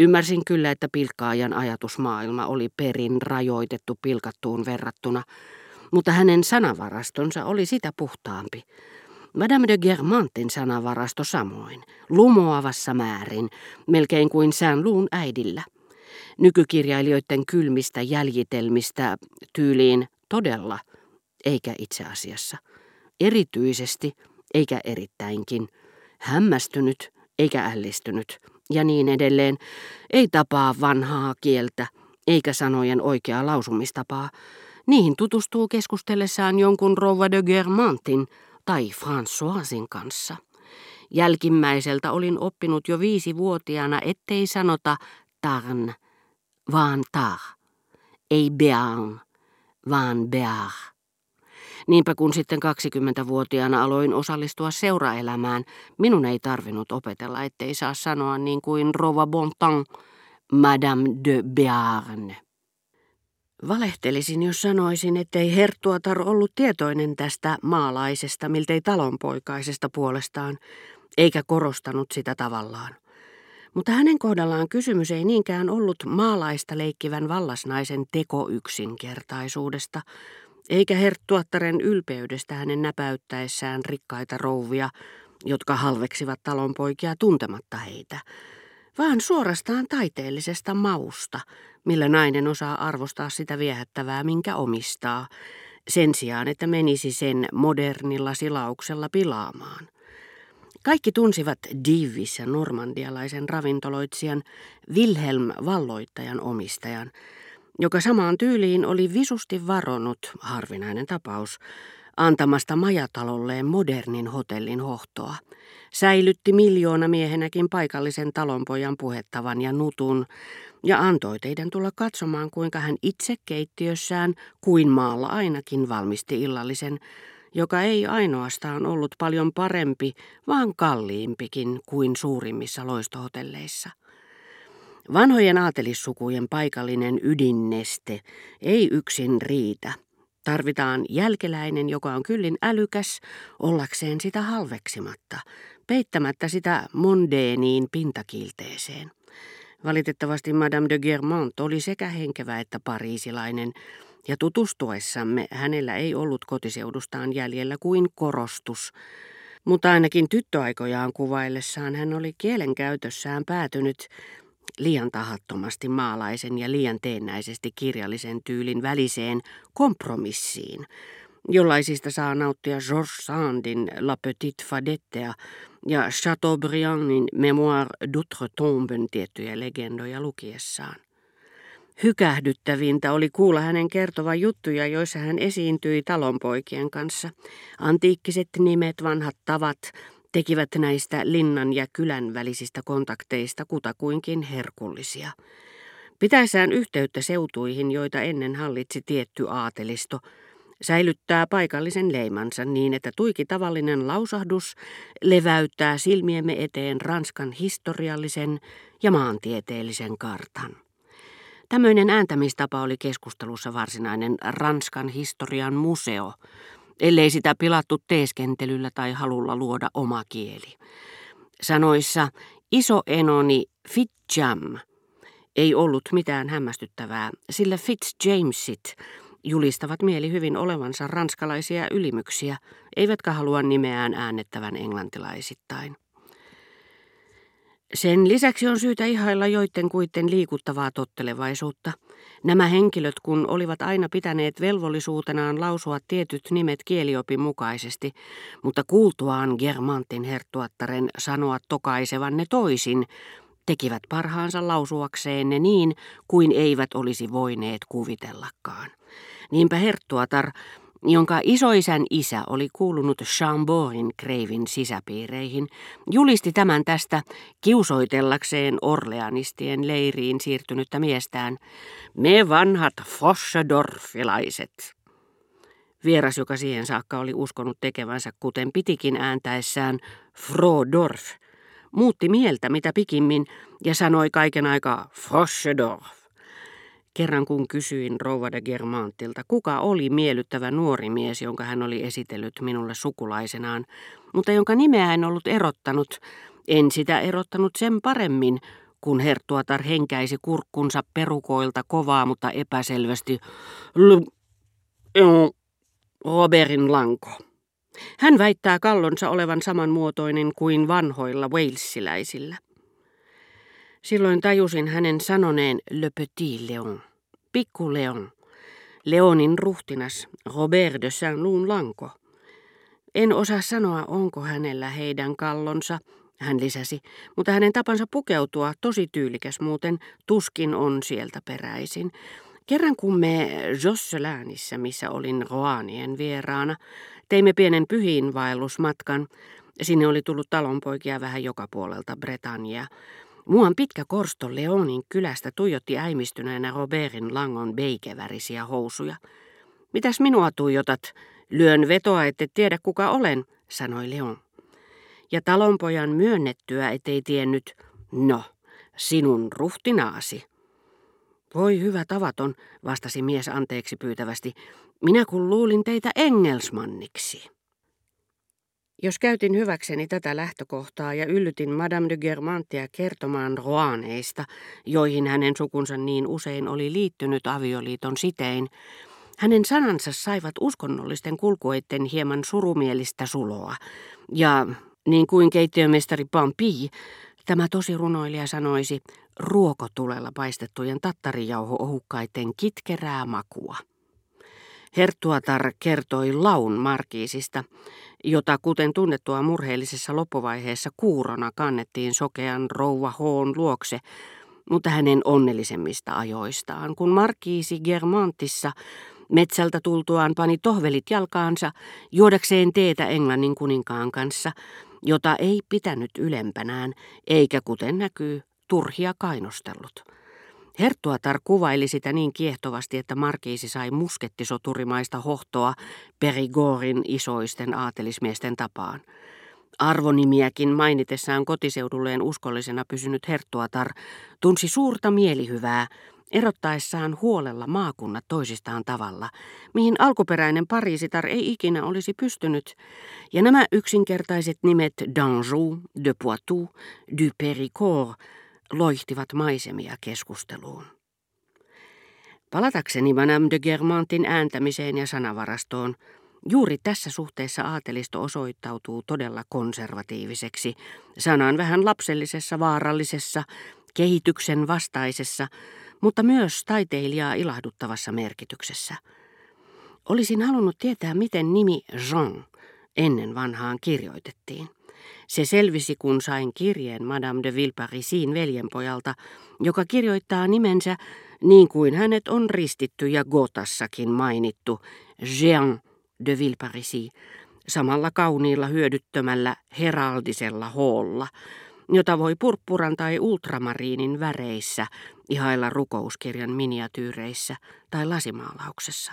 Ymmärsin kyllä, että pilkkaajan ajatusmaailma oli perin rajoitettu pilkattuun verrattuna, mutta hänen sanavarastonsa oli sitä puhtaampi. Madame de Germantin sanavarasto samoin, lumoavassa määrin, melkein kuin Saint-Loun äidillä. Nykykirjailijoiden kylmistä jäljitelmistä tyyliin todella, eikä itse asiassa. Erityisesti, eikä erittäinkin. Hämmästynyt, eikä ällistynyt, ja niin edelleen. Ei tapaa vanhaa kieltä, eikä sanojen oikeaa lausumistapaa. Niihin tutustuu keskustellessaan jonkun rouva de Germantin tai Françoisin kanssa. Jälkimmäiseltä olin oppinut jo viisivuotiaana, ettei sanota tarn, vaan tar. Ei bearn, vaan bear. Niinpä kun sitten 20-vuotiaana aloin osallistua seuraelämään, minun ei tarvinnut opetella, ettei saa sanoa niin kuin Rova Bontan, Madame de Bearn. Valehtelisin, jos sanoisin, ettei Herttuatar ollut tietoinen tästä maalaisesta, miltei talonpoikaisesta puolestaan, eikä korostanut sitä tavallaan. Mutta hänen kohdallaan kysymys ei niinkään ollut maalaista leikkivän vallasnaisen tekoyksinkertaisuudesta, eikä herttuattaren ylpeydestä hänen näpäyttäessään rikkaita rouvia, jotka halveksivat talonpoikia tuntematta heitä, vaan suorastaan taiteellisesta mausta, millä nainen osaa arvostaa sitä viehättävää, minkä omistaa, sen sijaan, että menisi sen modernilla silauksella pilaamaan. Kaikki tunsivat Divis ja normandialaisen ravintoloitsijan Wilhelm Valloittajan omistajan, joka samaan tyyliin oli visusti varonut, harvinainen tapaus, antamasta majatalolleen modernin hotellin hohtoa. Säilytti miljoona miehenäkin paikallisen talonpojan puhettavan ja nutun, ja antoi teidän tulla katsomaan, kuinka hän itse keittiössään kuin maalla ainakin valmisti illallisen, joka ei ainoastaan ollut paljon parempi, vaan kalliimpikin kuin suurimmissa loistohotelleissa. Vanhojen aatelissukujen paikallinen ydinneste ei yksin riitä. Tarvitaan jälkeläinen, joka on kyllin älykäs ollakseen sitä halveksimatta, peittämättä sitä mondeeniin pintakiilteeseen. Valitettavasti Madame de Germont oli sekä henkevä että pariisilainen, ja tutustuessamme hänellä ei ollut kotiseudustaan jäljellä kuin korostus, mutta ainakin tyttöaikojaan kuvaillessaan hän oli kielenkäytössään päätynyt liian tahattomasti maalaisen ja liian teennäisesti kirjallisen tyylin väliseen kompromissiin, jollaisista saa nauttia Georges Sandin La Petite Fadettea ja Chateaubriandin Mémoire d'outre-tomben tiettyjä legendoja lukiessaan. Hykähdyttävintä oli kuulla hänen kertovan juttuja, joissa hän esiintyi talonpoikien kanssa. Antiikkiset nimet, vanhat tavat, tekivät näistä linnan ja kylän välisistä kontakteista kutakuinkin herkullisia. Pitäessään yhteyttä seutuihin, joita ennen hallitsi tietty aatelisto, säilyttää paikallisen leimansa niin, että tuiki tavallinen lausahdus leväyttää silmiemme eteen Ranskan historiallisen ja maantieteellisen kartan. Tämmöinen ääntämistapa oli keskustelussa varsinainen Ranskan historian museo, ellei sitä pilattu teeskentelyllä tai halulla luoda oma kieli. Sanoissa iso enoni Fitzjam ei ollut mitään hämmästyttävää, sillä Fitzjamesit julistavat mieli hyvin olevansa ranskalaisia ylimyksiä, eivätkä halua nimeään äännettävän englantilaisittain. Sen lisäksi on syytä ihailla joiden kuitten liikuttavaa tottelevaisuutta. Nämä henkilöt, kun olivat aina pitäneet velvollisuutenaan lausua tietyt nimet kieliopin mukaisesti, mutta kuultuaan Germantin herttuattaren sanoa tokaisevan ne toisin, tekivät parhaansa lausuakseen ne niin, kuin eivät olisi voineet kuvitellakaan. Niinpä herttuatar jonka isoisän isä oli kuulunut Chamborin kreivin sisäpiireihin, julisti tämän tästä kiusoitellakseen orleanistien leiriin siirtynyttä miestään, me vanhat Fossedorfilaiset. Vieras, joka siihen saakka oli uskonut tekevänsä kuten pitikin ääntäessään Frodorf, muutti mieltä mitä pikimmin ja sanoi kaiken aikaa Fossedorf. Kerran kun kysyin rouva de Germantilta, kuka oli miellyttävä nuori mies, jonka hän oli esitellyt minulle sukulaisenaan, mutta jonka nimeä en ollut erottanut, en sitä erottanut sen paremmin, kun herttuatar henkäisi kurkkunsa perukoilta kovaa, mutta epäselvästi. L- Robertin lanko. Hän väittää kallonsa olevan samanmuotoinen kuin vanhoilla Walesiläisillä. Silloin tajusin hänen sanoneen Le Petit Leon, Pikku Leon, Leonin ruhtinas Robert de Saint-Loun lanko. En osaa sanoa, onko hänellä heidän kallonsa, hän lisäsi, mutta hänen tapansa pukeutua, tosi tyylikäs muuten, tuskin on sieltä peräisin. Kerran kun me Josseläänissä, missä olin Roanien vieraana, teimme pienen pyhiinvaellusmatkan, sinne oli tullut talonpoikia vähän joka puolelta Britannia. Muuan pitkä korsto Leonin kylästä tuijotti äimistyneenä Robertin langon beikevärisiä housuja. Mitäs minua tuijotat? Lyön vetoa, ette tiedä kuka olen, sanoi Leon. Ja talonpojan myönnettyä, ettei tiennyt, no, sinun ruhtinaasi. Voi hyvä tavaton, vastasi mies anteeksi pyytävästi. Minä kun luulin teitä engelsmanniksi. Jos käytin hyväkseni tätä lähtökohtaa ja yllytin Madame de Germantia kertomaan roaneista, joihin hänen sukunsa niin usein oli liittynyt avioliiton sitein, hänen sanansa saivat uskonnollisten kulkueiden hieman surumielistä suloa. Ja niin kuin keittiömestari Pampi, tämä tosi runoilija sanoisi, ruokotulella paistettujen tattarijauho-ohukkaiden kitkerää makua. Herttuatar kertoi Laun markiisista, jota kuten tunnettua murheellisessa loppuvaiheessa kuurona kannettiin sokean rouva Hoon luokse, mutta hänen onnellisemmista ajoistaan, kun markiisi Germantissa metsältä tultuaan pani tohvelit jalkaansa juodakseen teetä Englannin kuninkaan kanssa, jota ei pitänyt ylempänään, eikä kuten näkyy, turhia kainostellut. Herttuatar kuvaili sitä niin kiehtovasti, että Markiisi sai muskettisoturimaista hohtoa Perigorin isoisten aatelismiesten tapaan. Arvonimiäkin mainitessaan kotiseudulleen uskollisena pysynyt Herttuatar tunsi suurta mielihyvää, erottaessaan huolella maakunnat toisistaan tavalla, mihin alkuperäinen Pariisitar ei ikinä olisi pystynyt, ja nämä yksinkertaiset nimet d'Anjou, de Poitou, du Périgord loihtivat maisemia keskusteluun. Palatakseni Madame de Germantin ääntämiseen ja sanavarastoon, juuri tässä suhteessa aatelisto osoittautuu todella konservatiiviseksi, sanan vähän lapsellisessa, vaarallisessa, kehityksen vastaisessa, mutta myös taiteilijaa ilahduttavassa merkityksessä. Olisin halunnut tietää, miten nimi Jean ennen vanhaan kirjoitettiin. Se selvisi, kun sain kirjeen Madame de Villeparisin veljenpojalta, joka kirjoittaa nimensä niin kuin hänet on ristitty ja Gotassakin mainittu, Jean de Villeparisi, samalla kauniilla hyödyttömällä heraldisella hoolla, jota voi purppuran tai ultramariinin väreissä ihailla rukouskirjan miniatyyreissä tai lasimaalauksessa.